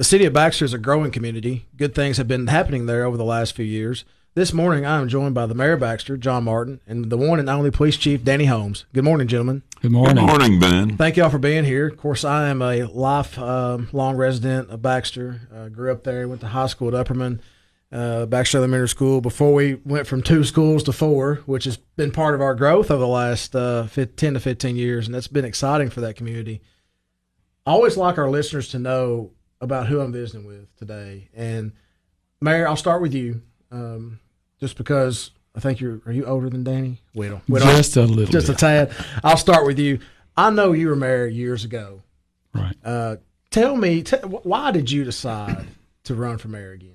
The city of Baxter is a growing community. Good things have been happening there over the last few years. This morning, I am joined by the Mayor of Baxter, John Martin, and the one and only Police Chief, Danny Holmes. Good morning, gentlemen. Good morning. Good morning, Ben. Thank you all for being here. Of course, I am a lifelong long resident of Baxter. Uh, grew up there, went to high school at Upperman, uh, Baxter Elementary School. Before we went from two schools to four, which has been part of our growth over the last uh, 10 to 15 years, and that's been exciting for that community. I always like our listeners to know about who I'm visiting with today. And Mayor, I'll start with you, um, just because I think you're. Are you older than Danny? We don't. We don't just a little. Just bit. a tad. I'll start with you. I know you were married years ago. Right. Uh, tell me, t- why did you decide to run for mayor again?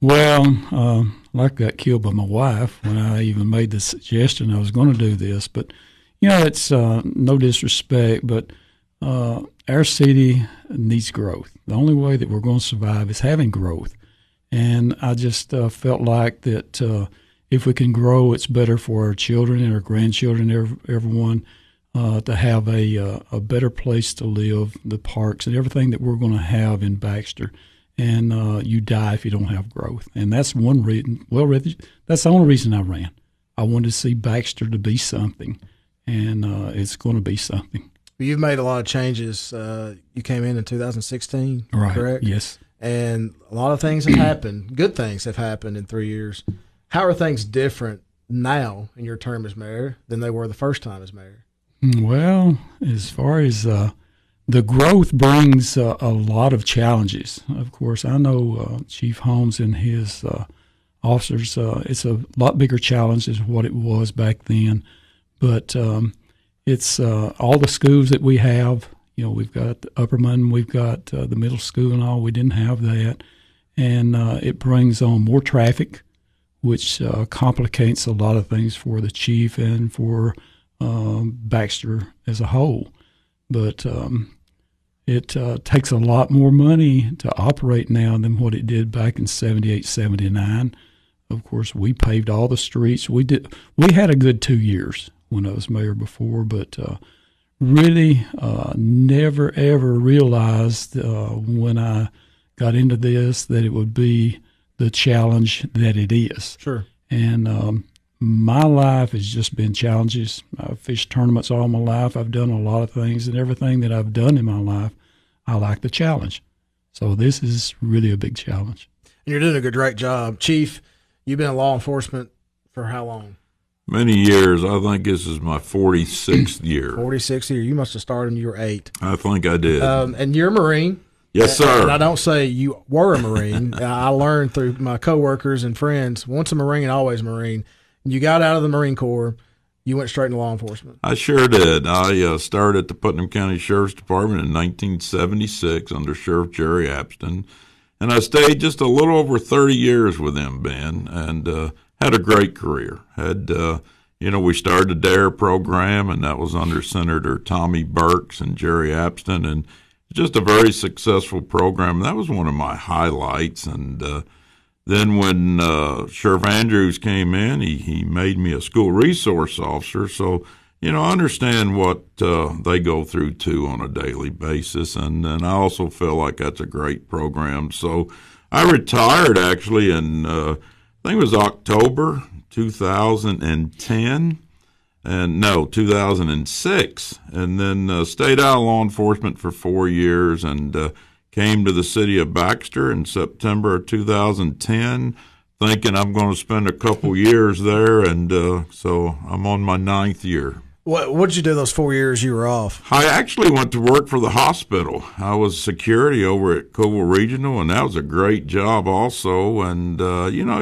Well, uh, I got killed by my wife when I even made the suggestion I was going to do this. But you know, it's uh, no disrespect, but uh, our city needs growth. The only way that we're going to survive is having growth. And I just uh, felt like that uh, if we can grow, it's better for our children and our grandchildren, everyone, uh, to have a, uh, a better place to live, the parks and everything that we're going to have in Baxter. And uh, you die if you don't have growth. And that's one reason. Well, that's the only reason I ran. I wanted to see Baxter to be something, and it's going to be something. You've made a lot of changes. Uh, you came in in 2016, right? Correct. Yes. And a lot of things have happened. Good things have happened in three years. How are things different now in your term as mayor than they were the first time as mayor? Well, as far as uh, the growth brings uh, a lot of challenges. Of course, I know uh, Chief Holmes and his uh, officers. Uh, it's a lot bigger challenge than what it was back then, but um, it's uh, all the schools that we have. You know, we've got Upperman, we've got uh, the middle school and all. We didn't have that, and uh, it brings on more traffic, which uh, complicates a lot of things for the chief and for um, Baxter as a whole. But um, it uh, takes a lot more money to operate now than what it did back in 78, 79. Of course, we paved all the streets. We did. We had a good two years when I was mayor before, but uh, really uh, never ever realized uh, when I got into this that it would be the challenge that it is. Sure. And um, my life has just been challenges. I've fished tournaments all my life. I've done a lot of things, and everything that I've done in my life, I like the challenge. So this is really a big challenge. You're doing a good, great job, Chief. You've been in law enforcement for how long? Many years. I think this is my 46th year. 46th year. You must have started when you were eight. I think I did. Um, and you're a Marine. Yes, sir. And I don't say you were a Marine. I learned through my coworkers and friends. Once a Marine, always a Marine. You got out of the Marine Corps. You went straight into law enforcement. I sure did. I uh, started at the Putnam County Sheriff's Department in 1976 under Sheriff Jerry Abston, and I stayed just a little over 30 years with him, Ben, and uh, had a great career. Had uh, you know, we started the DARE program, and that was under Senator Tommy Burks and Jerry Abston, and just a very successful program. That was one of my highlights. And uh, then when uh, Sheriff Andrews came in, he, he made me a school resource officer. So, you know, I understand what uh, they go through too on a daily basis. And, and I also feel like that's a great program. So I retired actually in, uh, I think it was October 2010 and no 2006 and then uh, stayed out of law enforcement for four years and uh, came to the city of baxter in september of 2010 thinking i'm going to spend a couple years there and uh, so i'm on my ninth year what what did you do those four years you were off? I actually went to work for the hospital. I was security over at Cookeville Regional, and that was a great job also. And uh, you know,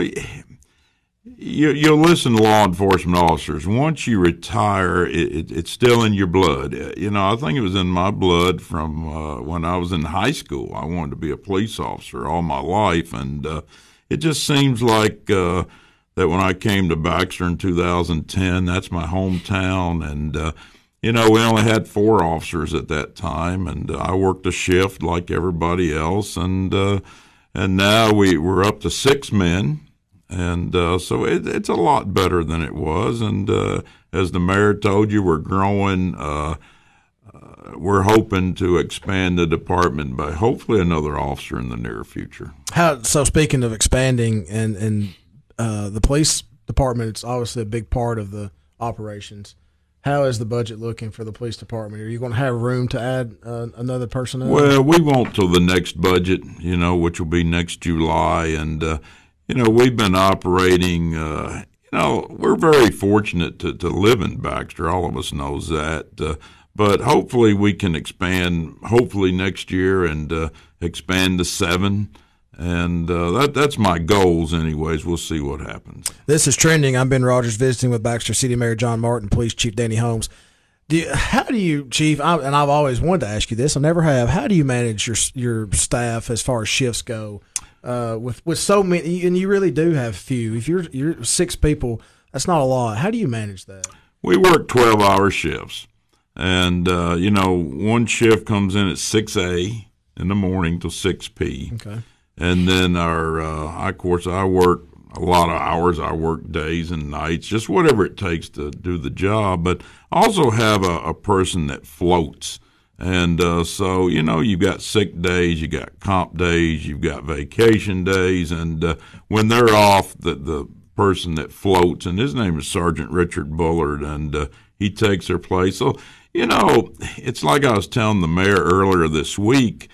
you, you'll listen to law enforcement officers. Once you retire, it, it, it's still in your blood. You know, I think it was in my blood from uh, when I was in high school. I wanted to be a police officer all my life, and uh, it just seems like uh, that when I came to Baxter in 2010, that's my hometown, and uh, you know, we only had four officers at that time, and I worked a shift like everybody else, and uh, and now we we're up to six men and uh, so it, it's a lot better than it was. And uh, as the mayor told you, we're growing uh, uh we're hoping to expand the department by hopefully another officer in the near future. How so? Speaking of expanding and and uh, the police department, it's obviously a big part of the operations. How is the budget looking for the police department? Are you going to have room to add uh, another personnel? Well, we won't till the next budget, you know, which will be next July, and uh, you know we've been operating. Uh, you know, we're very fortunate to, to live in Baxter. All of us knows that. Uh, but hopefully we can expand. Hopefully next year and uh, expand to seven and uh, that that's my goals, anyways. We'll see what happens. This is trending. I'm Ben Rodgers visiting with Baxter City Mayor John Martin, Police Chief Danny Holmes. Do you, how do you, Chief? I, and I've always wanted to ask you this. I never have. How do you manage your your staff as far as shifts go? Uh, with with so many, and you really do have few. If you're you're six people, that's not a lot. How do you manage that? We work twelve hour shifts, and uh, you know one shift comes in at six a in the morning till six p. Okay and then our, uh, of course, I work a lot of hours. I work days and nights, just whatever it takes to do the job. But I also have a, a person that floats. And uh, so, you know, you've got sick days, you've got comp days, you've got vacation days. And uh, when they're off, the, the person that floats, and his name is Sergeant Richard Bullard, and uh, he takes their place. So, you know, it's like I was telling the mayor earlier this week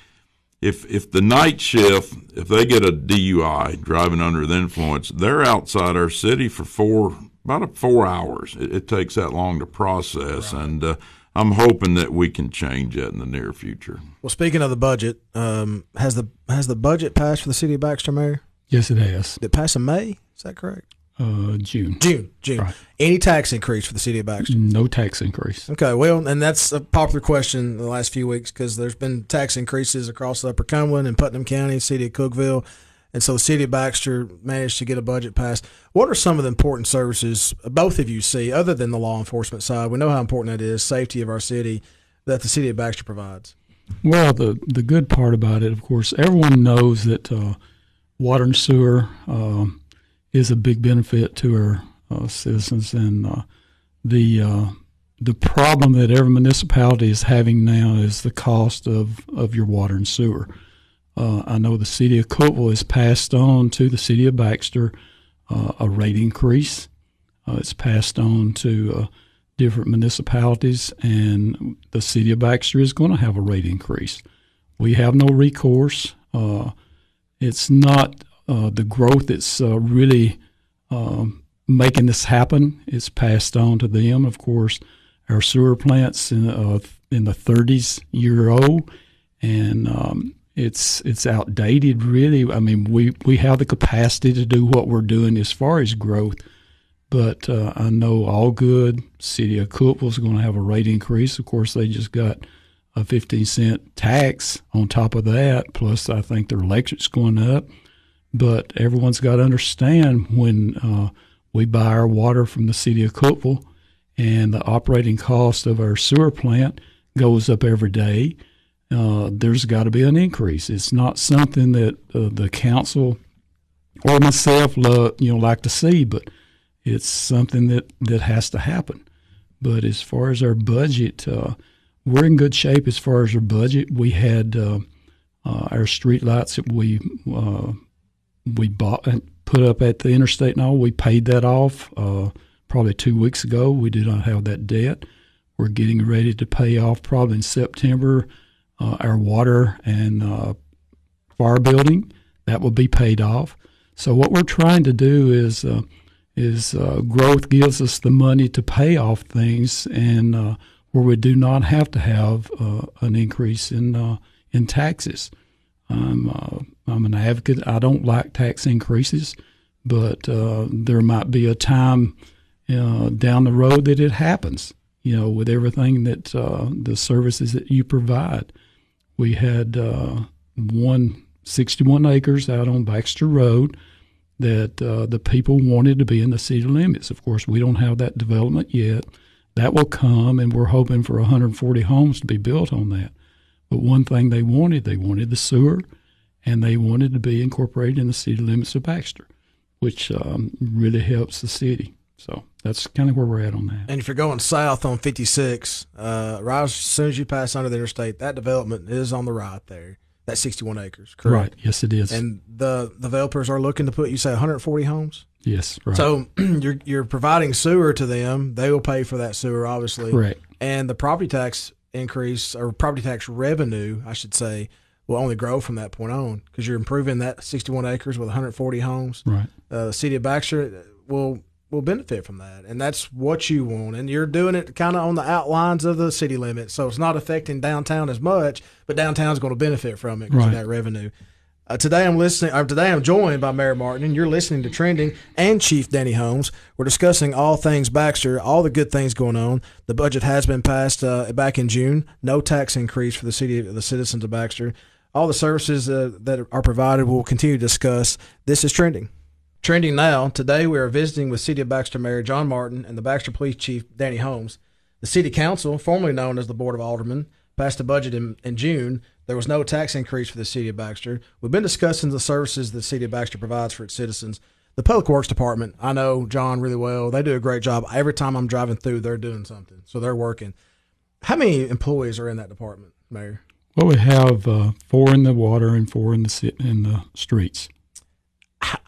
if if the night shift, if they get a DUI driving under the influence, they're outside our city for four about four hours. It, it takes that long to process, right. and uh, I'm hoping that we can change that in the near future. Well, speaking of the budget, um, has the has the budget passed for the city of Baxter, Mayor? Yes, it has. Did it pass in May? Is that correct? Uh, June. June. June. Right. Any tax increase for the city of Baxter? No tax increase. Okay. Well, and that's a popular question the last few weeks because there's been tax increases across the Upper Cumberland and Putnam County, city of Cookeville, and so the city of Baxter managed to get a budget passed. What are some of the important services both of you see, other than the law enforcement side? We know how important that is, safety of our city, that the city of Baxter provides. Well, the the good part about it, of course, everyone knows that uh, water and sewer. Uh, is a big benefit to our uh, citizens. And uh, the uh, the problem that every municipality is having now is the cost of, of your water and sewer. Uh, I know the city of Cookeville has passed on to the city of Baxter uh, a rate increase. Uh, it's passed on to different municipalities, and the city of Baxter is going to have a rate increase. We have no recourse. it's not uh, the growth that's uh, really um, making this happen is passed on to them. Of course, our sewer plants in, uh, in the 30s year old, and um, it's it's outdated. Really, I mean, we we have the capacity to do what we're doing as far as growth. But uh, I know all good City of Cookeville is going to have a rate increase. Of course, they just got a 15 cent tax on top of that. Plus, I think their electric's going up. But everyone's got to understand when uh, we buy our water from the city of Cookeville and the operating cost of our sewer plant goes up every day, uh, there's got to be an increase. It's not something that uh, the council or myself love, you know like to see, but it's something that, that has to happen. But as far as our budget, uh, we're in good shape as far as our budget. We had uh, uh, our street lights that we uh, we bought and put up at the interstate and all. We paid that off uh, probably two weeks ago. We do not have that debt. We're getting ready to pay off probably in September uh, our water and uh, fire building. That will be paid off. So what we're trying to do is uh, is uh, growth gives us the money to pay off things and uh, where we do not have to have an increase in in taxes. I'm uh, I'm an advocate. I don't like tax increases, but uh, there might be a time uh, down the road that it happens. You know, with everything that uh, the services that you provide, we had uh, one 61 acres out on Baxter Road that uh, the people wanted to be in the city limits. Of course, we don't have that development yet. That will come, and we're hoping for 140 homes to be built on that. But one thing they wanted, they wanted the sewer, and they wanted to be incorporated in the city limits of Baxter, which um, really helps the city. So that's kind of where we're at on that. And if you're going south on 56, uh, right as soon as you pass under the interstate, that development is on the right there. That 61 acres, correct? Right. Yes, it is. And the developers are looking to put, you say, 140 homes. yes. Right. So you're you're providing sewer to them. They will pay for that sewer, obviously. correct. And the property tax increase or property tax revenue, I should say, will only grow from that point on because you're improving that 61 acres with 140 homes. Right. Uh, the city of Baxter will will benefit from that, and that's what you want. And you're doing it kind of on the outlines of the city limits, so it's not affecting downtown as much, but downtown's going to benefit from it because of that revenue. Uh, today I'm listening. Or today I'm joined by Mayor Martin, and you're listening to Trending and Chief Danny Holmes. We're discussing all things Baxter, all the good things going on. The budget has been passed uh, back in June. No tax increase for the city, of the citizens of Baxter. All the services uh, that are provided, we'll continue to discuss. This is Trending. Trending now. Today we are visiting with City of Baxter Mayor John Martin and the Baxter Police Chief Danny Holmes. The City Council, formerly known as the Board of Aldermen, passed a budget in, in June. There was no tax increase for the City of Baxter. We've been discussing the services the City of Baxter provides for its citizens. The Public Works Department, I know John really well. They do a great job. Every time I'm driving through, they're doing something. So they're working. How many employees are in that department, Mayor? Well, we have uh, four in the water and four in the in the streets.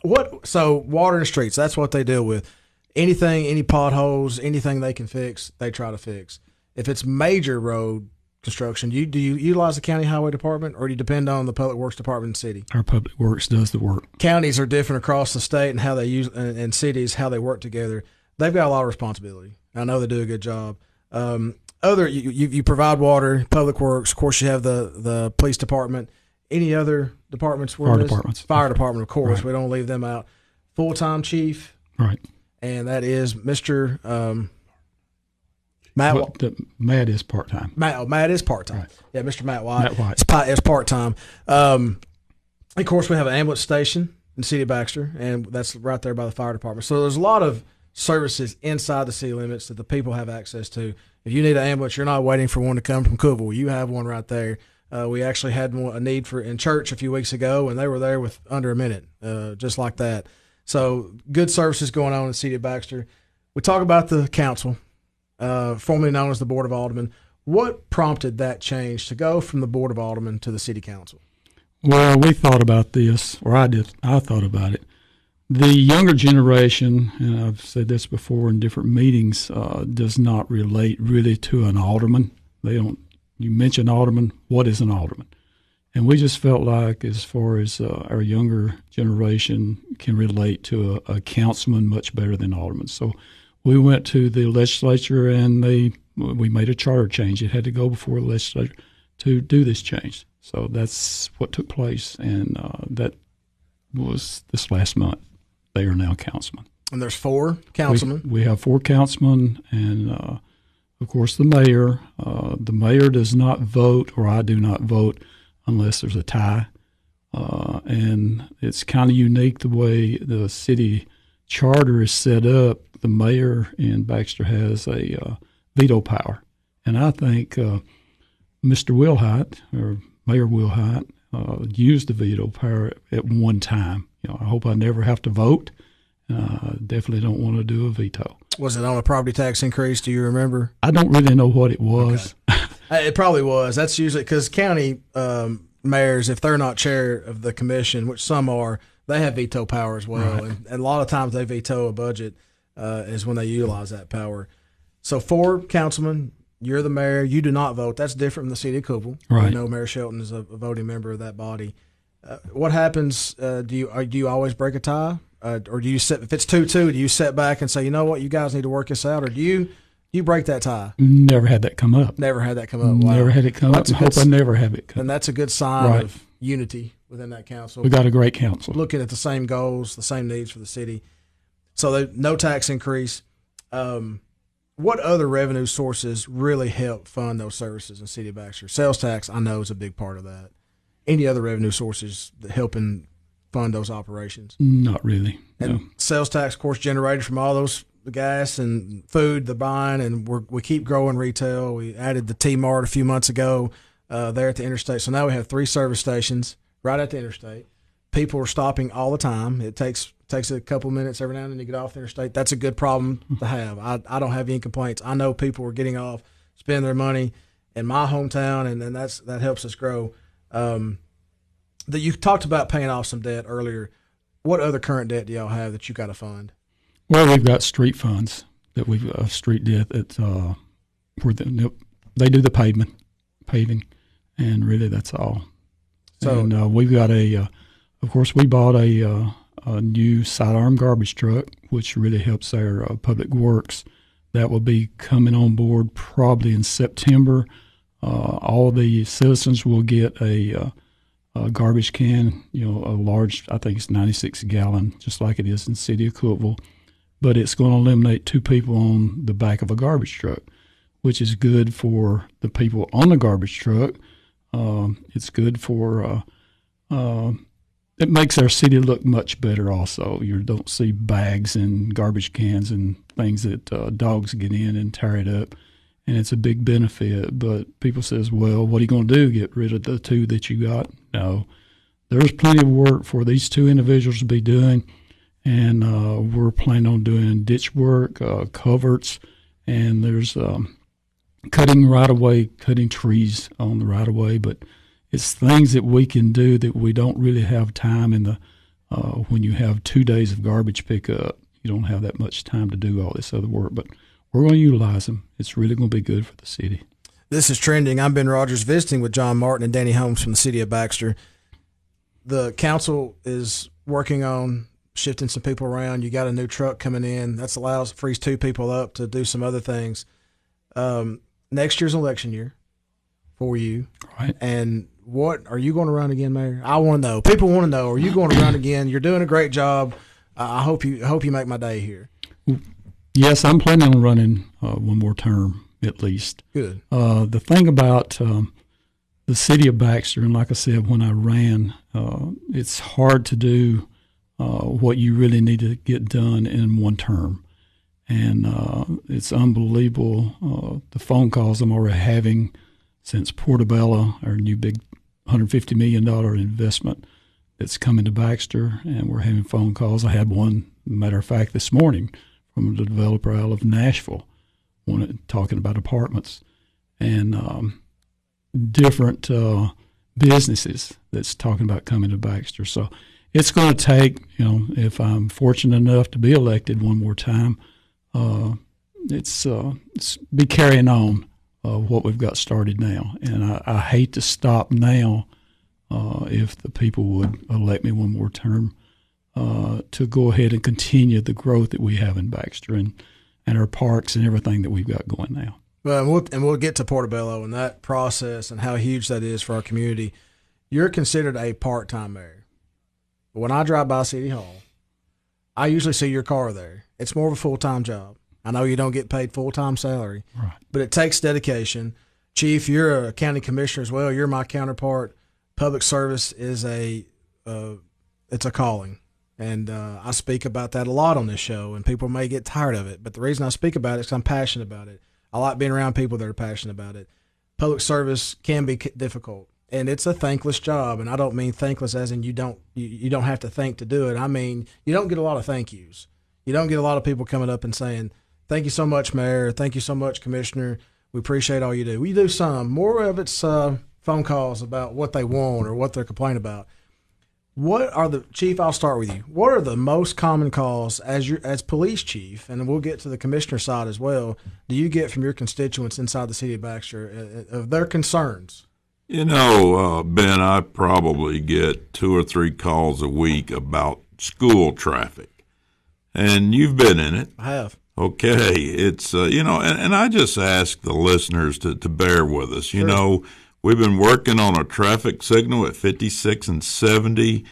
what so water and streets that's what they deal with anything any potholes anything they can fix they try to fix if it's major road construction. You do you utilize the county highway department or do you depend on the public works department and city? Our public works does the work. counties are different across the state and how they use and, and cities how they work together. They've got a lot of responsibility. I know they do a good job. Um, other you, you, you provide water public works of course you have the the police department. Any other departments Fire departments. fire department of course. Right. we don't leave them out. Full-time chief. Right. and that is mr um, matt Matt is part time. Matt, oh, Matt is part time. Right. Yeah, Mr. Matt White. Matt White. It's, part time. Um, of course, we have an ambulance station in the city of Baxter, and that's right there by the fire department. So there's a lot of services inside the city limits that the people have access to. If you need an ambulance, you're not waiting for one to come from Cookeville. You have one right there. Uh, we actually had one, a need for in church a few weeks ago, and they were there with under a minute, uh, just like that. So good services going on in the city of Baxter. We talk about the council, uh, formerly known as the Board of Aldermen. What prompted that change to go from the Board of Aldermen to the City Council? Well, we thought about this, or I did. I thought about it. The younger generation, and I've said this before in different meetings, uh, does not relate really to an alderman. They don't. You mention alderman. What is an alderman? And we just felt like, as far as uh, our younger generation can relate to a, a councilman much better than alderman. So we went to the legislature and they we made a charter change. It had to go before the legislature to do this change. So that's what took place, and uh, that was this last month. They are now councilmen. And there's four We- councilmen. We, have four councilmen, and uh, of course the mayor. Uh, the mayor does not vote, or I do not vote, unless there's a tie. Uh, and it's kind of unique the way the city charter is set up. The mayor in Baxter has a uh, veto power, and I think uh, Mr. Wilhite or Mayor Wilhite uh, used the veto power at one time. You know, I hope I never have to vote. Uh, definitely don't want to do a veto. Was it on a property tax increase? Do you remember? I don't really know what it was. Uh, It probably was. That's usually because county um, mayors, if they're not chair of the commission, which some are, they have veto power as well. Right. And, and a lot of times they veto a budget uh, is when they utilize that power. So four councilmen, you're the mayor. You do not vote. That's different from the city of Cookeville. Right. We know Mayor Shelton is a, a voting member of that body. Uh, what happens? Uh, do you are, do you always break a tie, uh, or do you set if it's two two? Do you set back and say, you know what, you guys need to work this out, or do you you break that tie? Never had that come up. Never had that come up. Wow. Never had it come up. I hope I never have it come. and that's a good sign Right. of unity within that council. We got a great council. looking at the same goals, the same needs for the city. So they, no tax increase. Um, what other revenue sources really help fund those services in City of Baxter? Sales tax, I know, is a big part of that. Any other revenue sources that helping fund those operations? Not really. And No. sales tax, of course, generated from all those the gas and food they're buying, and we're, we keep growing retail. We added the T Mart a few months ago uh, there at the interstate, so now we have three service stations right at the interstate. People are stopping all the time. It takes takes a couple minutes every now and then to get off the interstate. That's a good problem to have. I, I don't have any complaints. I know people are getting off, spending their money in my hometown, and then that's that helps us grow. Um, that you talked about paying off some debt earlier. What other current debt do y'all have that you got to fund? Well, we've got street funds that we've uh, street debt that uh, where the, they do the pavement paving, and really that's all. So- and uh, we've got a, uh, of course, we bought a, uh, a new sidearm garbage truck, which really helps our uh, public works. That will be coming on board probably in September. Uh, all the citizens will get a, uh, a garbage can, you know, a large, I think it's 96 gallon, just like it is in the city of Cookeville. But it's going to eliminate two people on the back of a garbage truck, which is good for the people on the garbage truck. Um, it's good for uh, uh, it makes our city look much better. Also, you don't see bags and garbage cans and things that uh, dogs get in and tear it up, and it's a big benefit. But people says, "Well, what are you going to do? Get rid of the two that you got?" No, there's plenty of work for these two individuals to be doing, and uh, we're planning on doing ditch work, uh, coverts, and there's um, cutting right away, cutting trees on the right of way, but it's things that we can do that we don't really have time in the uh, when you have two days of garbage pickup. You don't have that much time to do all this other work, but we're going to utilize them. It's really going to be good for the city. This is trending. I'm Ben Rodgers visiting with John Martin and Danny Holmes from the city of Baxter. The council is working on shifting some people around. You got a new truck coming in. That allows frees two people up to do some other things. Um, next year's election year for you. Right? And what are you going to run again, Mayor? I want to know. People want to know. Are you going to run again? You're doing a great job. I I hope you I hope you make my day here. Yes, I'm planning on running uh, one more term at least. Good. Uh, the thing about um, the city of Baxter, and like I said, when I ran, uh, it's hard to do uh, what you really need to get done in one term. And uh, it's unbelievable uh, the phone calls I'm already having since Portobello, our new big $150 million investment that's coming to Baxter. And we're having phone calls. I had one, matter of fact, this morning from the developer out of Nashville one talking about apartments and um, different uh, businesses that's talking about coming to Baxter. So it's going to take, you know, if I'm fortunate enough to be elected one more time, uh, it's, uh, it's be carrying on uh, what we've got started now. And I, I hate to stop now uh, if the people would elect me one more term uh, to go ahead and continue the growth that we have in Baxter and, and our parks and everything that we've got going now. Well, and we'll, and we'll get to Portobello and that process and how huge that is for our community. You're considered a part time mayor. But when I drive by City Hall, I usually see your car there. It's more of a full time job. I know you don't get paid full time salary, Right. but it takes dedication. Chief, you're a county commissioner as well. You're my counterpart. Public service is a uh, it's a calling, and uh, I speak about that a lot on this show. And people may get tired of it, but the reason I speak about it is I'm passionate about it. I like being around people that are passionate about it. Public service can be difficult, and it's a thankless job. And I don't mean thankless as in you don't you, you don't have to think to do it. I mean you don't get a lot of thank yous. You don't get a lot of people coming up and saying, "Thank you so much, Mayor. Thank you so much, Commissioner. We appreciate all you do." We do some. More of it's uh, phone calls about what they want or what they're complaining about. What are the chief? I'll start with you. What are the most common calls as your as police chief, and we'll get to the commissioner side as well. Do you get from your constituents inside the city of Baxter uh, of their concerns? You know, uh, Ben, I probably get two or three calls a week about school traffic, and you've been in it. I have. Okay, it's uh, you know, and, and I just ask the listeners to, to bear with us. You Sure. know, we've been working on a traffic signal at 56 and 70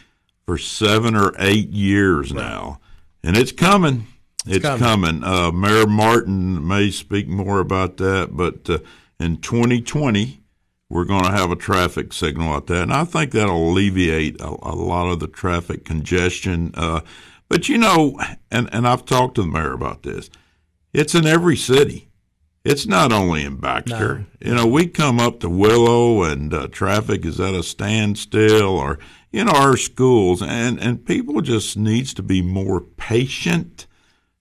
for seven or eight years now, and it's coming. It's, coming. coming. Uh, Mayor Martin may speak more about that, but uh, in 2020, we're going to have a traffic signal out there, and I think that'll alleviate a, a lot of the traffic congestion. Uh, but you know, and and I've talked to the mayor about this. It's in every city. It's not only in Baxter. You know, we come up to Willow and uh, traffic is at a standstill, or you know, our schools and, and people just needs to be more patient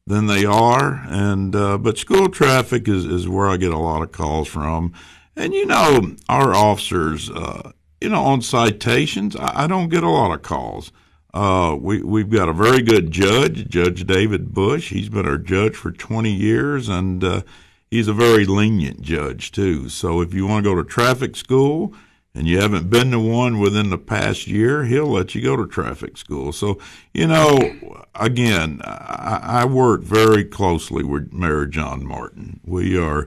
than they are. And, uh, but school traffic is, is where I get a lot of calls from. And, you know, our officers, uh, you know, on citations, I, I, don't get a lot of calls. Uh, we, we've got a very good judge, Judge David Bush. He's been our judge for 20 years and, uh, he's a very lenient judge too. So if you want to go to traffic school, and you haven't been to one within the past year, he'll let you go to traffic school. So, you know, again, I, I work very closely with Mayor John Martin. We are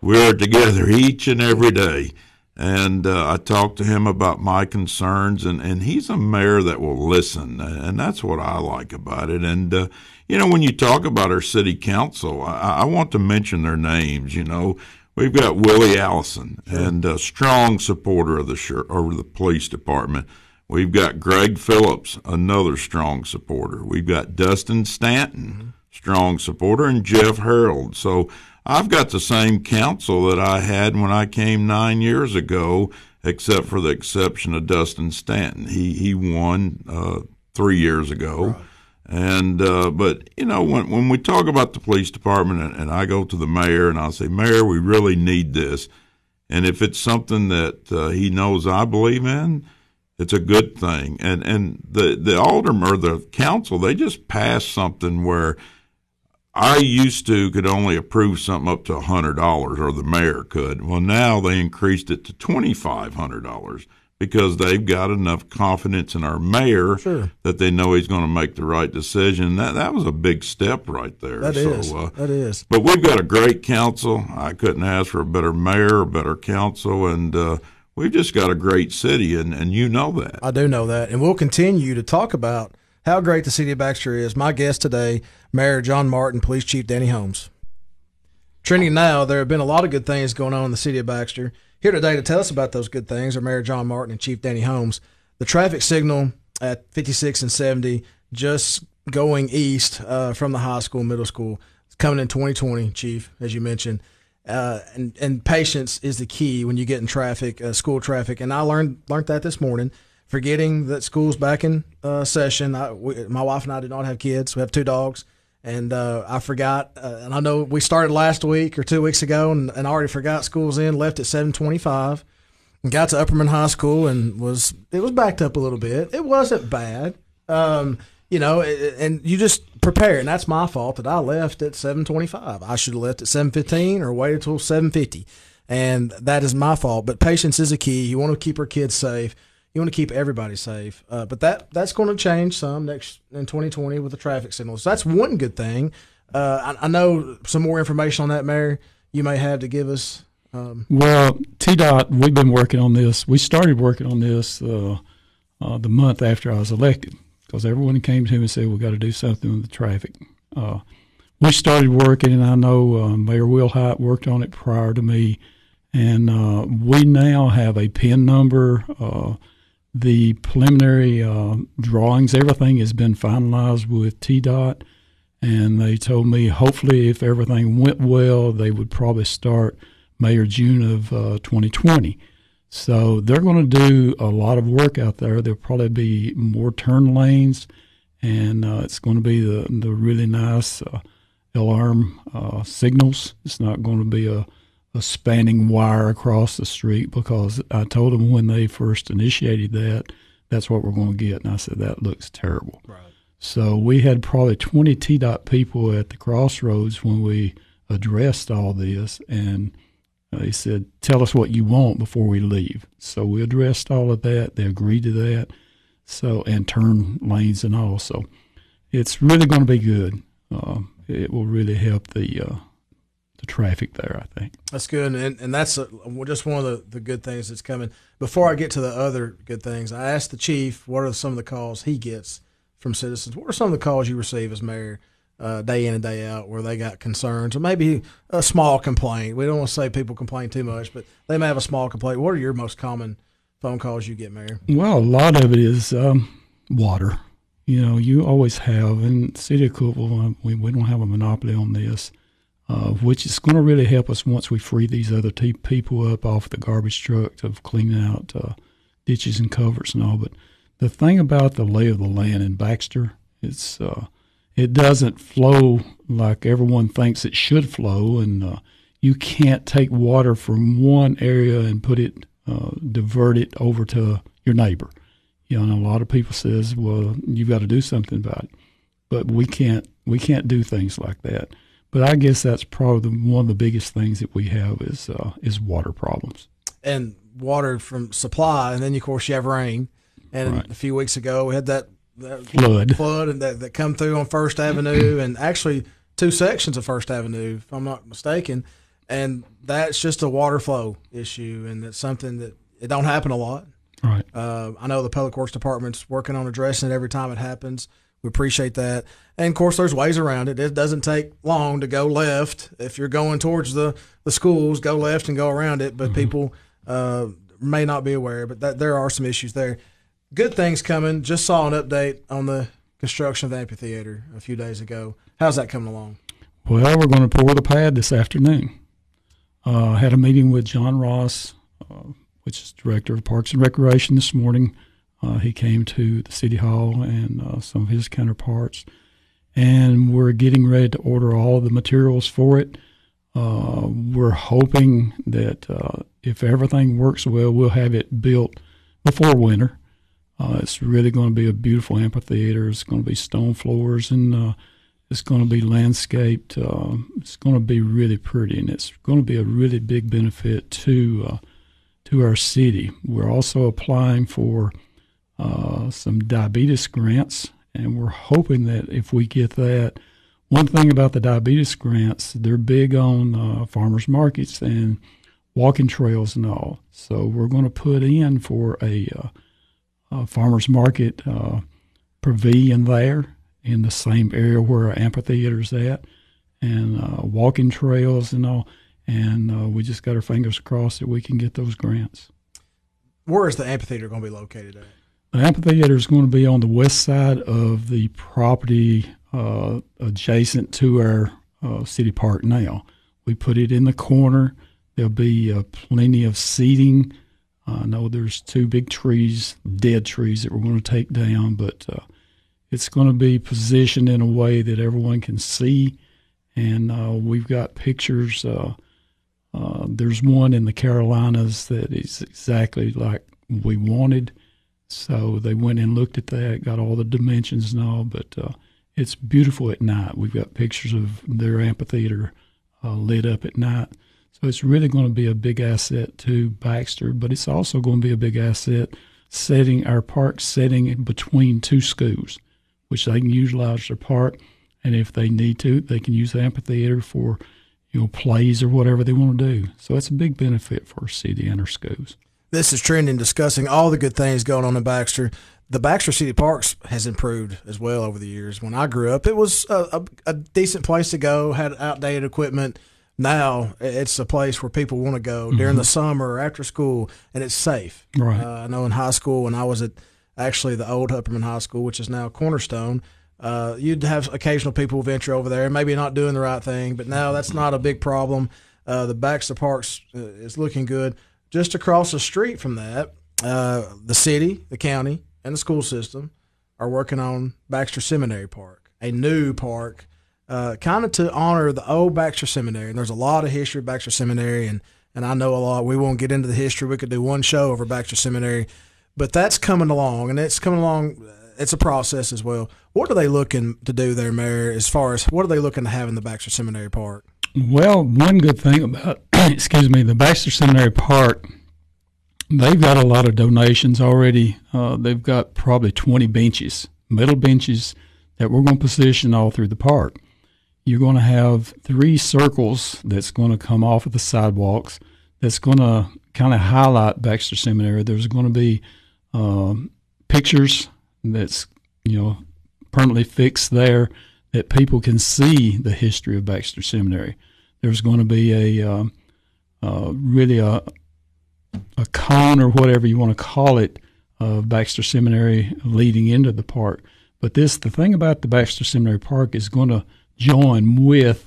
we are together each and every day, and uh, I talk to him about my concerns, and, and he's a mayor that will listen, and that's what I like about it. And uh, you know, when you talk about our city council, I, I want to mention their names. You know We've got Willie Allison sure. and a strong supporter of the over the police department. We've got Greg Phillips, another strong supporter. We've got Dustin Stanton, mm-hmm. strong supporter, and Jeff Harold. So I've got the same council that I had when I came nine years ago, except for the exception of Dustin Stanton. He he won uh, three years ago. Right. And uh, but you know when when we talk about the police department and, and I go to the mayor and I'll say, Mayor, we really need this, and if it's something that uh, he knows I believe in, it's a good thing. And and the the alderman or the council they just passed something where I used to could only approve something up to a hundred dollars, or the mayor could. Well, now they increased it to twenty five hundred dollars because they've got enough confidence in our mayor sure. that they know he's going to make the right decision. That that was a big step right there. That so, is. Uh, that is. But we've got a great council. I couldn't ask for a better mayor, a better council, and uh, we've just got a great city, and, and you know that. I do know that, and we'll continue to talk about how great the city of Baxter is. My guest today, Mayor John Martin, Police Chief Danny Holmes. Trending now, there have been a lot of good things going on in the city of Baxter. Here today to tell us about those good things are Mayor John Martin and Chief Danny Holmes. The traffic signal at 56 and 70 just going east uh, from the high school, middle school, it's coming in 2020, Chief, as you mentioned. Uh, and and patience is the key when you get in traffic, uh, school traffic. And I learned learned that this morning. Forgetting that school's back in uh, session. I, we, my wife and I did not have kids. We have two dogs and uh, I forgot. Uh, and I know we started last week or two weeks ago, and, and I already forgot school's in. Left at seven twenty-five, got to Upperman High School, and was it was backed up a little bit. It wasn't bad, um, you know. And you just prepare, and that's my fault that I left at seven twenty-five. I should have left at seven fifteen or waited till seven fifty, and that is my fault. But patience is a key. You want to keep our kids safe you want to keep everybody safe. Uh, but that that's going to change some next in 2020 with the traffic signals. So that's one good thing. Uh, I, I, know some more information on that, Mayor. You may have to give us. Um, well, TDOT, we've been working on this. We started working on this uh, uh the month after I was elected because everyone came to me and said we got to do something with the traffic. Uh, we started working, and I know uh, Mayor Will worked on it prior to me, and we now have a PIN number the preliminary uh, drawings, everything has been finalized with TDOT, and they told me hopefully if everything went well, they would probably start May or June of uh, 2020. So they're going to do a lot of work out there. There'll probably be more turn lanes, and uh, it's going to be the the really nice uh, alarm uh, signals. It's not going to be a a spanning wire across the street because I told them when they first initiated that, that's what we're going to get. And I said, that looks terrible. Right. So we had probably 20 TDOT people at the crossroads when we addressed all this. And they said, tell us what you want before we leave. So we addressed all of that. They agreed to that. So, and turn lanes and all. So it's really going to be good. Uh, it will really help the, uh, the traffic there. I think that's good, and and that's a, just one of the, the good things that's coming. Before I get to the other good things, I asked the chief what are some of the calls he gets from citizens. What are some of the calls you receive as mayor? Uh, day in and day out, where they got concerns, or maybe a small complaint. We don't want to say people complain too much, but they may have a small complaint. What are your most common phone calls you get, Mayor? Well, a lot of it is um, water. You know, you always have, and City of Cookeville, uh, we, we don't have a monopoly on this uh, which is going to really help us once we free these other t- people up off the garbage truck of cleaning out uh, ditches and covers and all. But the thing about the lay of the land in Baxter, it's uh, it doesn't flow like everyone thinks it should flow, and uh, you can't take water from one area and put it uh, divert it over to your neighbor. You know, and a lot of people says, well, you've got to do something about it, but we can't we can't do things like that. But I guess that's probably the, one of the biggest things that we have is uh, is water problems. And water from supply, and then of course you have rain. And right. a few weeks ago we had that, that flood flood and that, that come through on First Avenue, and actually two sections of First Avenue, if I'm not mistaken. And that's just a water flow issue, and it's something that it don't happen a lot. Right. Uh, I know the Public Works Department's working on addressing it every time it happens. We appreciate that. And of course, there's ways around it. It doesn't take long to go left. If you're going towards the, the schools, go left and go around it. But mm-hmm. people uh, may not be aware, but that, there are some issues there. Good things coming. Just saw an update on the construction of the amphitheater a few days ago. How's that coming along? Well, we're going to pour the pad this afternoon. Uh, had a meeting with John Ross, uh, which is director of Parks and Recreation, this morning. Uh, he came to the city hall and uh, some of his counterparts, and we're getting ready to order all the materials for it. Uh, we're hoping that uh, if everything works well, we'll have it built before winter. Uh, it's really going to be a beautiful amphitheater. It's going to be stone floors and uh, it's going to be landscaped. it's going to be really pretty, and it's going to be a really big benefit to to our city. We're also applying for uh, some diabetes grants, and we're hoping that if we get that, one thing about the diabetes grants, they're big on uh, farmers markets and walking trails and all. So we're going to put in for a, uh, a farmers market uh, pavilion there in the same area where our amphitheater's at, and uh, walking trails and all. And uh, we just got our fingers crossed that we can get those grants. Where is the amphitheater going to be located at? The amphitheater is going to be on the west side of the property uh, adjacent to our uh, city park now. We put it in the corner. There'll be uh, plenty of seating. I know there's two big trees, dead trees that we're going to take down, but uh, it's going to be positioned in a way that everyone can see. And uh, we've got pictures. Uh, there's one in the Carolinas that is exactly like we wanted so they went and looked at that, got all the dimensions and all, but uh, it's beautiful at night. We've got pictures of their amphitheater uh, lit up at night. So it's really going to be a big asset to Baxter, but it's also going to be a big asset setting our park setting between two schools, which they can utilize their park. And if they need to, they can use the amphitheater for you know plays or whatever they want to do. So it's a big benefit for our city and our schools. This is Trending discussing all the good things going on in Baxter. The Baxter City Parks has improved as well over the years. When I grew up, it was a, a, a decent place to go, had outdated equipment. Now it's a place where people want to go mm-hmm. during the summer or after school, and it's safe. Right. Uh, I know in high school, when I was at actually the old Upperman High School, which is now Cornerstone, uh, you'd have occasional people venture over there, maybe not doing the right thing, but now that's not a big problem. Uh, the Baxter Parks uh, is looking good. Just across the street from that, uh, the city, the county, and the school system are working on Baxter Seminary Park, a new park, uh, kind of to honor the old Baxter Seminary. And there's a lot of history of Baxter Seminary, and and I know a lot. We won't get into the history. We could do one show over Baxter Seminary, but that's coming along, and it's coming along. It's a process as well. What are they looking to do there, Mayor? As far as what are they looking to have in the Baxter Seminary Park? Well, one good thing about excuse me, the Baxter Seminary Park, they've got a lot of donations already. Uh, they've got probably 20 benches, metal benches that we're going to position all through the park. You're going to have three circles that's going to come off of the sidewalks that's going to kind of highlight Baxter Seminary. There's going to be um, pictures that's, you know, permanently fixed there that people can see the history of Baxter Seminary. There's going to be a um, uh, really a a con or whatever you want to call it of Baxter Seminary leading into the park. But this the thing about the Baxter Seminary Park is going to join with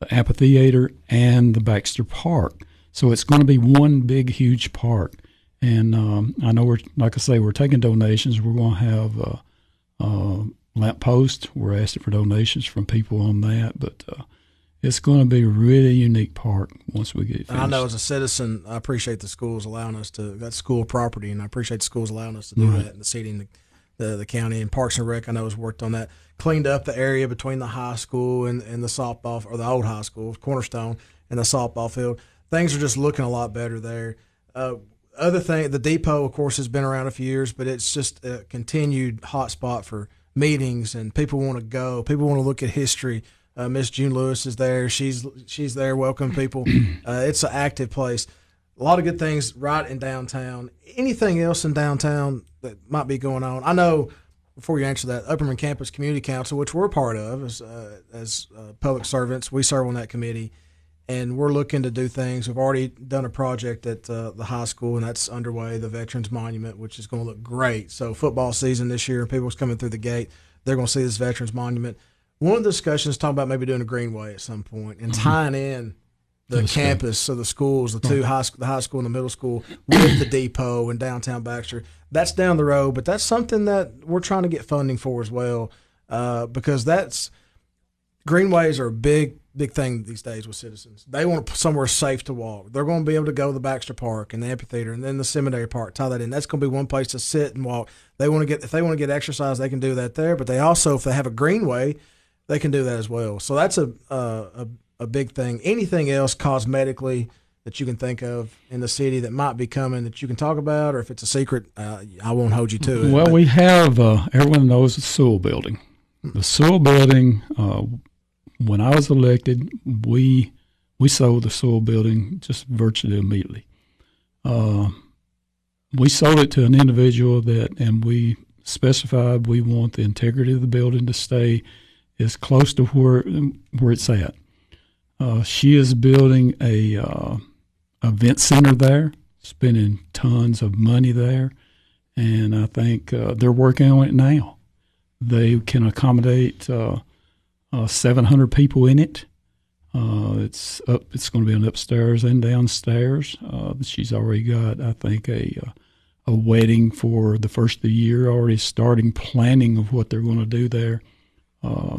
the amphitheater and the Baxter Park. So it's going to be one big huge park. And um, I know we're, like I say, we're taking donations. We're going to have uh, uh, lamp post. We're asking for donations from people on that, but uh, it's going to be a really unique park once we get it I know as a citizen, I appreciate the schools allowing us to that's school property, and I appreciate the schools allowing us to do right. that and the seating. The, the, the county and Parks and Rec, I know, has worked on that. Cleaned up the area between the high school and, and the softball or the old high school, Cornerstone, and the softball field. Things are just looking a lot better there. Uh, other thing, the depot, of course, has been around a few years, but it's just a continued hot spot for meetings, and people want to go. People want to look at history. Uh, Miss June Lewis is there. She's she's there. Welcome people. Uh, it's an active place. A lot of good things right in downtown. Anything else in downtown that might be going on? I know. Before you answer that, Upperman Campus Community Council, which we're part of as uh, as uh, public servants, we serve on that committee and we're looking to do things. We've already done a project at uh, the high school, and that's underway. The Veterans Monument, which is going to look great. So football season this year, people's coming through the gate. They're going to see this Veterans Monument. One of the discussions talking about maybe doing a greenway at some point and mm-hmm. tying in the campus, so the schools, the two high the high school and the middle school, with the depot and downtown Baxter. That's down the road, but that's something that we're trying to get funding for as well, uh, because that's greenways are a big big thing these days with citizens. They want somewhere safe to walk. They're going to be able to go to the Baxter Park and the amphitheater and then the seminary park. Tie that in. That's going to be one place to sit and walk. They want to get if they want to get exercise, they can do that there. But they also, if they have a greenway, they can do that as well. So that's a a, a big thing. Anything else cosmetically that you can think of in the city that might be coming that you can talk about, or if it's a secret, uh, I won't hold you to it. Well, but. we have uh, everyone knows the Sewell Building. The Sewell Building. Uh, when I was elected, we we sold the Sewell building just virtually immediately. Uh, we sold it to an individual that, and we specified we want the integrity of the building to stay as close to where where it's at. Uh, she is building a uh, event center there, spending tons of money there, and I think uh, they're working on it now. They can accommodate uh, uh, 700 people in it. Uh, it's up. It's going to be an upstairs and downstairs. She's already got, I think, a a wedding for the first of the year. Already starting planning of what they're going to do there, uh,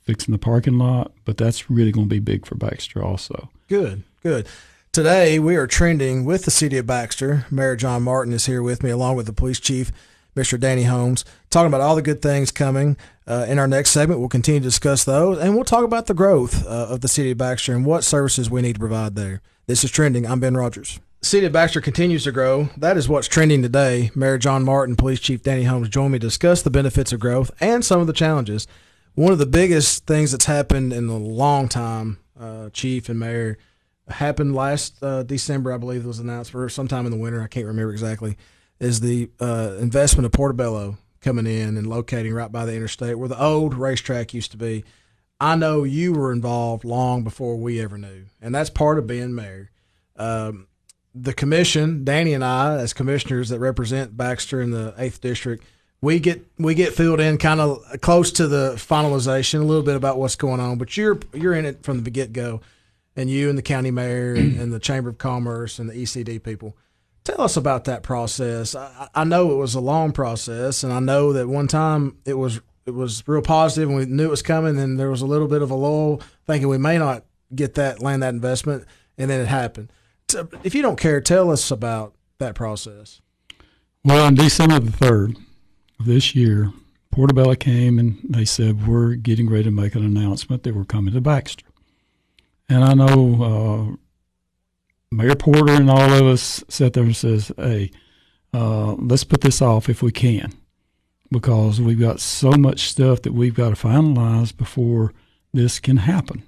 fixing the parking lot. But that's really going to be big for Baxter also. Good, good. Today we are trending with the city of Baxter. Mayor John Martin is here with me, along with the police chief Mr. Danny Holmes, talking about all the good things coming. Uh, in our next segment, we'll continue to discuss those, and we'll talk about the growth uh, of the city of Baxter and what services we need to provide there. This is Trending. I'm Ben Rodgers. City of Baxter continues to grow. That is what's trending today. Mayor John Martin, Police Chief Danny Holmes join me to discuss the benefits of growth and some of the challenges. One of the biggest things that's happened in a long time, uh, Chief and Mayor, happened last uh, December, I believe it was announced, or sometime in the winter. I can't remember exactly is the uh, investment of Portobello coming in and locating right by the interstate where the old racetrack used to be. I know you were involved long before we ever knew, and that's part of being mayor. Um, the commission, Danny and I, as commissioners that represent Baxter in the eighth district, we get we get filled in kind of close to the finalization, a little bit about what's going on. But you're you're in it from the get go, and you and the county mayor and, mm-hmm. and the chamber of commerce and the ECD people. Tell us about that process. I, I, know it was a long process, and I know that one time it was it was real positive, and we knew it was coming. And there was a little bit of a lull, thinking we may not get that land that investment, and then it happened. If you don't care, tell us about that process. Well, on December the third of this year, Portobello came and they said we're getting ready to make an announcement that we're coming to Baxter. And I know uh, Mayor Porter and all of us sat there and says, "Hey, uh, let's put this off if we can, because we've got so much stuff that we've got to finalize before this can happen."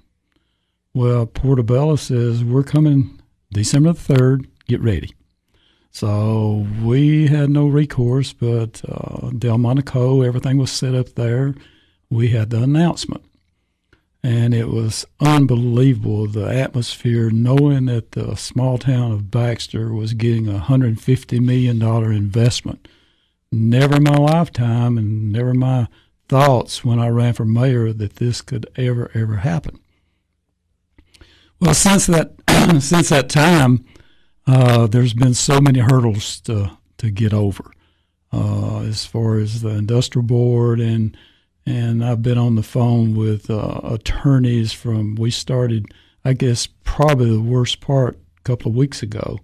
Well, Portobello says we're coming December the third. Get ready. So we had no recourse, but uh, Del Monaco, everything was set up there. We had the announcement and it was unbelievable the atmosphere knowing that the small town of Baxter was getting a hundred fifty million dollar investment. Never in my lifetime and never my thoughts when I ran for mayor that this could ever ever happen. Well, since that since that time, Uh, there's been so many hurdles to to get over, uh, as far as the industrial board and and I've been on the phone with uh, attorneys from. We started, I guess, probably the worst part a couple of weeks ago.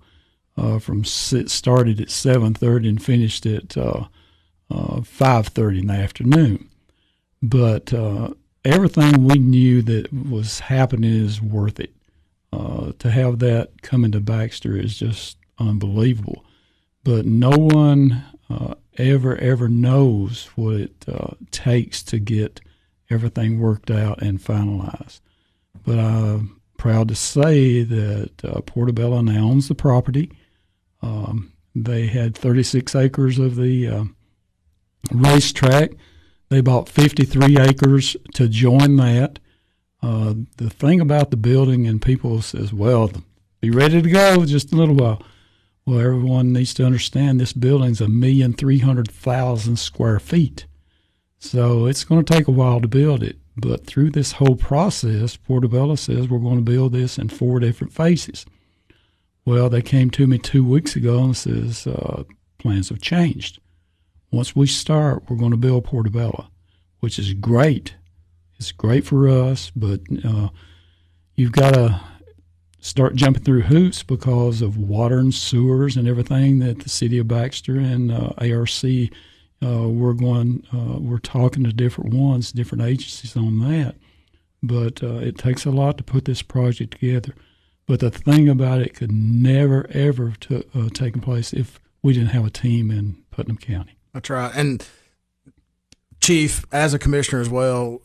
Uh, from started at seven thirty and finished at uh, uh, five thirty in the afternoon. But uh, everything we knew that was happening is worth it. Uh, to have that come into Baxter is just unbelievable. But no one uh, ever ever knows what it uh, takes to get everything worked out and finalized. But I'm proud to say that uh, Portobello now owns the property. Um, they had 36 acres of the uh, racetrack. They bought 53 acres to join that. Uh, the thing about the building, and people says, well, be ready to go just a little while. Well, everyone needs to understand this building's a million three hundred thousand square feet. So it's going to take a while to build it. But through this whole process, Portobello says we're going to build this in four different phases. Well, they came to me two weeks ago and says uh, plans have changed. Once we start, we're going to build Portobello, which is great. It's great for us, but uh, you've got to start jumping through hoops because of water and sewers and everything that the city of Baxter and uh, ARC uh, we're going uh, we're talking to different ones, different agencies on that. But uh, it takes a lot to put this project together. But the thing about it could never ever to, uh, taken place if we didn't have a team in Putnam County. That's right. And Chief, as a commissioner as well,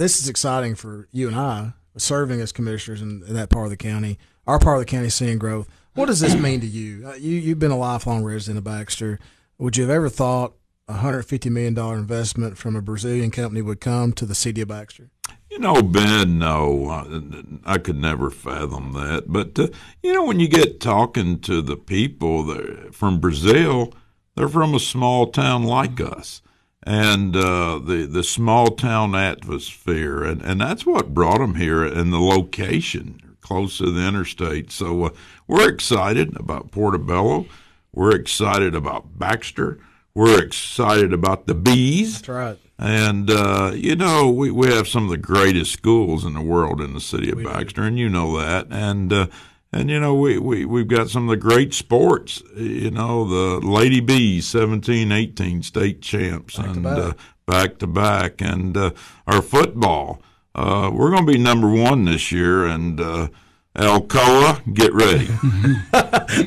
this is exciting for you and I serving as commissioners in, in, that part of the county, our part of the county seeing growth. What does this mean to you? Uh, you you've been a lifelong resident of Baxter. Would you have ever thought a hundred fifty million dollar investment from a Brazilian company would come to the city of Baxter? You know, Ben, no, I could never fathom that. But uh, you know, when you get talking to the people from Brazil, they're from a small town like us and uh, the the small town atmosphere, and, and that's what brought them here, and the location close to the interstate. So uh, we're excited about Portobello. We're excited about Baxter. We're excited about the bees. That's right. And uh, you know, we, we have some of the greatest schools in the world in the city of we Baxter, do. and you know that. And uh, and you know we, we we've got some of the great sports you know the lady bees 17 18 state champs back and to uh, back to back and uh, our football uh, we're going to be number one this year and uh, Alcoa, get ready.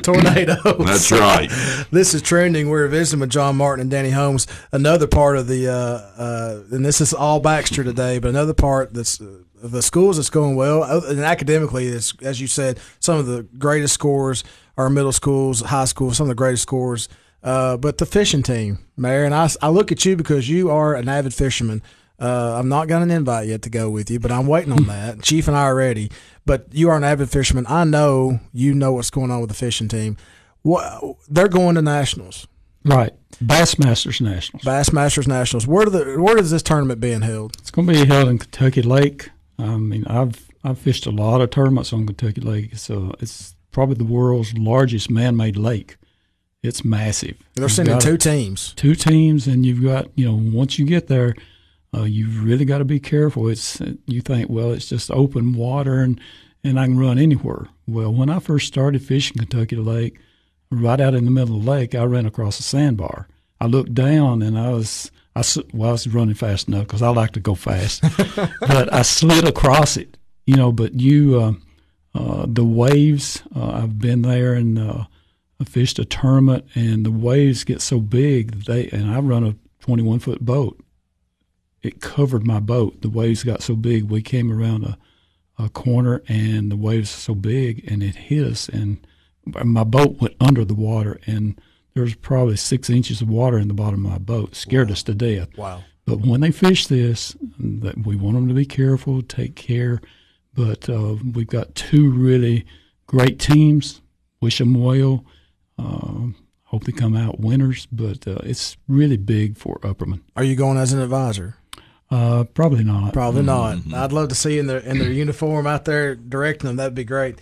Tornadoes. That's right. this is trending. We're visiting with John Martin and Danny Holmes. Another part of the, uh, uh, and this is all Baxter today, but another part that's the schools that's going well, and academically, is as you said, some of the greatest scores are middle schools, high schools, some of the greatest scores. Uh, but the fishing team, Mayor, and I, I look at you because you are an avid fisherman. Uh, I'm not got an invite yet to go with you, but I'm waiting on that. Chief and I are ready. But you are an avid fisherman. I know you know what's going on with the fishing team. What they're going to nationals, right? Bassmasters Nationals. Bassmasters Nationals. Where the where is this tournament being held? It's going to be held in Kentucky Lake. I mean, I've I've fished a lot of tournaments on Kentucky Lake. So it's probably the world's largest man-made lake. It's massive. They're you've sending two teams. Two teams, and you've got you know once you get there, uh, you've really got to be careful. It's you think well it's just open water and and I can run anywhere. Well, when I first started fishing Kentucky Lake, right out in the middle of the lake, I ran across a sandbar. I looked down and I was I well, I was running fast enough because I like to go fast, but I slid across it. You know, but you, uh, uh, the waves. Uh, I've been there and uh, I fished a tournament, and the waves get so big that they and I run a 21 foot boat. It covered my boat. The waves got so big. We came around a, a corner, and the waves so big, and it hit us, and my boat went under the water, and there's probably six inches of water in the bottom of my boat. Scared wow. us to death. Wow. But when they fish this, that we want them to be careful, take care. But uh, we've got two really great teams. Wish them well. Uh, hope they come out winners. But uh, it's really big for Upperman. Are you going as an advisor? Uh, probably not. Probably mm-hmm. not. I'd love to see in their in their uniform out there directing them. That'd be great.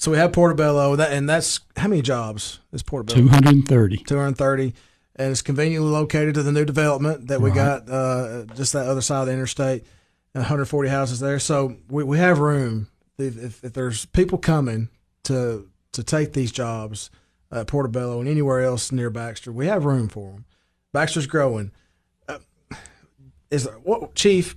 So we have Portobello, that, and that's how many jobs is Portobello? 230. 230. And it's conveniently located to the new development that we Right. got uh, just that other side of the interstate. 140 houses there. So we, we have room. If, if, if there's people coming to to take these jobs at Portobello and anywhere else near Baxter, we have room for them. Baxter's growing. Uh, is what chief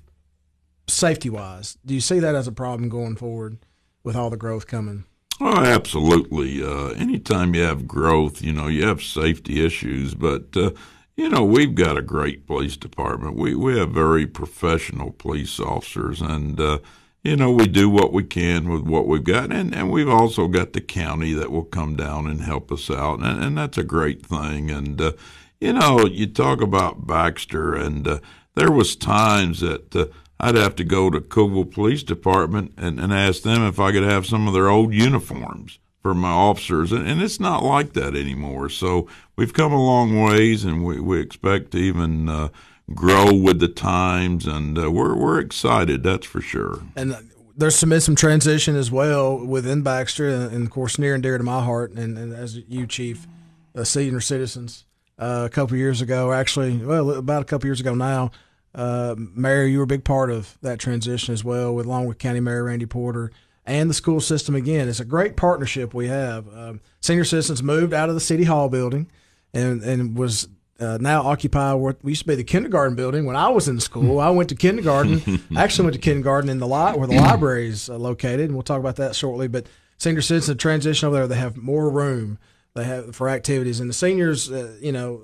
safety wise? Do you see that as a problem going forward with all the growth coming? Oh, absolutely. Uh, anytime you have growth, you know, you have safety issues, but, uh, you know, we've got a great police department. We, we have very professional police officers, and, uh, you know, we do what we can with what we've got. And, and we've also got the county that will come down and help us out, and, and that's a great thing. And, uh, you know, you talk about Baxter, and uh, there was times that uh, I'd have to go to Cookeville Police Department and, and ask them if I could have some of their old uniforms for my officers, and, and it's not like that anymore. So we've come a long ways, and we, we expect to even uh, grow with the times, and uh, we're we're excited. That's for sure. and there's some been some transition as well within Baxter, and, and of course near and dear to my heart, and, and as you, Chief, uh, senior citizens. Uh, a couple years ago, actually, well, about a couple years ago now, uh, Mayor, you were a big part of that transition as well, with along with County Mayor Randy Porter and the school system. Again, it's a great partnership we have. Um, senior citizens moved out of the city hall building, and and was uh, now occupy what we used to be the kindergarten building when I was in school. I went to kindergarten. actually went to kindergarten in the lot where the library is uh, located, and we'll talk about that shortly. But senior citizens transition over there, they have more room. They have for activities, and the seniors, uh, you know,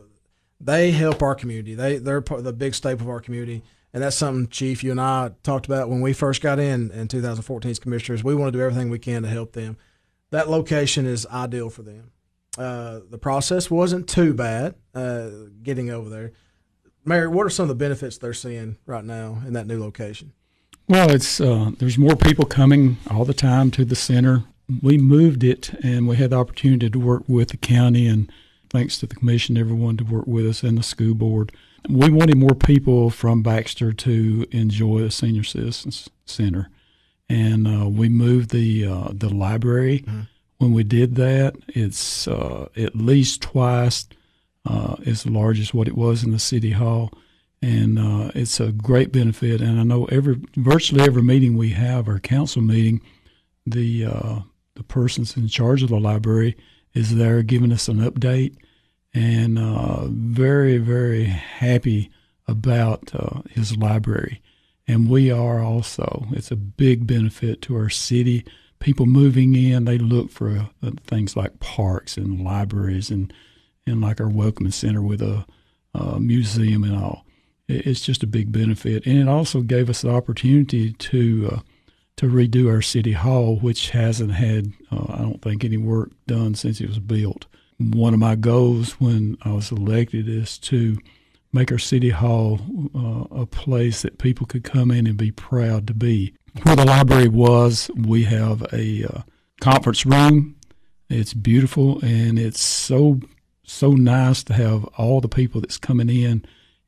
they help our community. They they're the big staple of our community, and that's something Chief you and I talked about when we first got in in 2014 as commissioners. We want to do everything we can to help them. That location is ideal for them. Uh, the process wasn't too bad uh, getting over there. Mayor, what are some of the benefits they're seeing right now in that new location? Well, it's uh, there's more people coming all the time to the center. We moved it, and we had the opportunity to work with the county, and thanks to the commission, everyone to work with us and the school board. We wanted more people from Baxter to enjoy the senior citizens center, and uh, we moved the uh, the library. When we did that, it's uh, at least twice uh, as large as what it was in the city hall and uh, it's a great benefit. And I know every virtually every meeting we have, our council meeting, the uh, the persons in charge of the library is there giving us an update, and uh, very very happy about uh, his library. And we are also. It's a big benefit to our city. People moving in, they look for uh, things like parks and libraries and and like our welcoming center with a, a museum and all it's just a big benefit, and it also gave us the opportunity to uh, to redo our city hall, which hasn't had uh, I don't think any work done since it was built. One of my goals when I was elected is to make our city hall uh, a place that people could come in and be proud to be. Where the library was, we have a uh, conference room. It's beautiful, and it's so so nice to have all the people that's coming in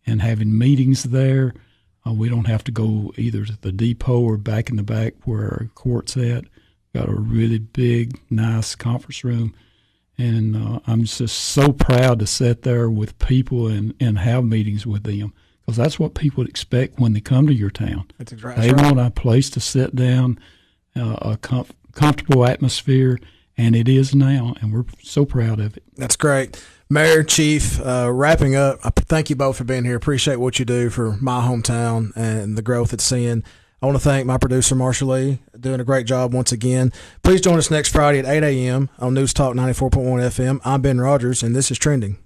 and having meetings there. Uh, we don't have to go either to the depot or back in the back where our court's at. Got a really big, nice conference room. And uh, I'm just so proud to sit there with people and, and have meetings with them because that's what people expect when they come to your town. That's exa- They right. want a place to sit down, uh, a comf- comfortable atmosphere, and it is now, and we're so proud of it. That's great. Mayor, Chief, uh, wrapping up, I thank you both for being here. Appreciate what you do for my hometown and the growth it's seeing. I want to thank my producer, Marshall Lee, doing a great job once again. Please join us next Friday at 8 a.m. on News Talk 94.1 FM. I'm Ben Rodgers, and this is Trending.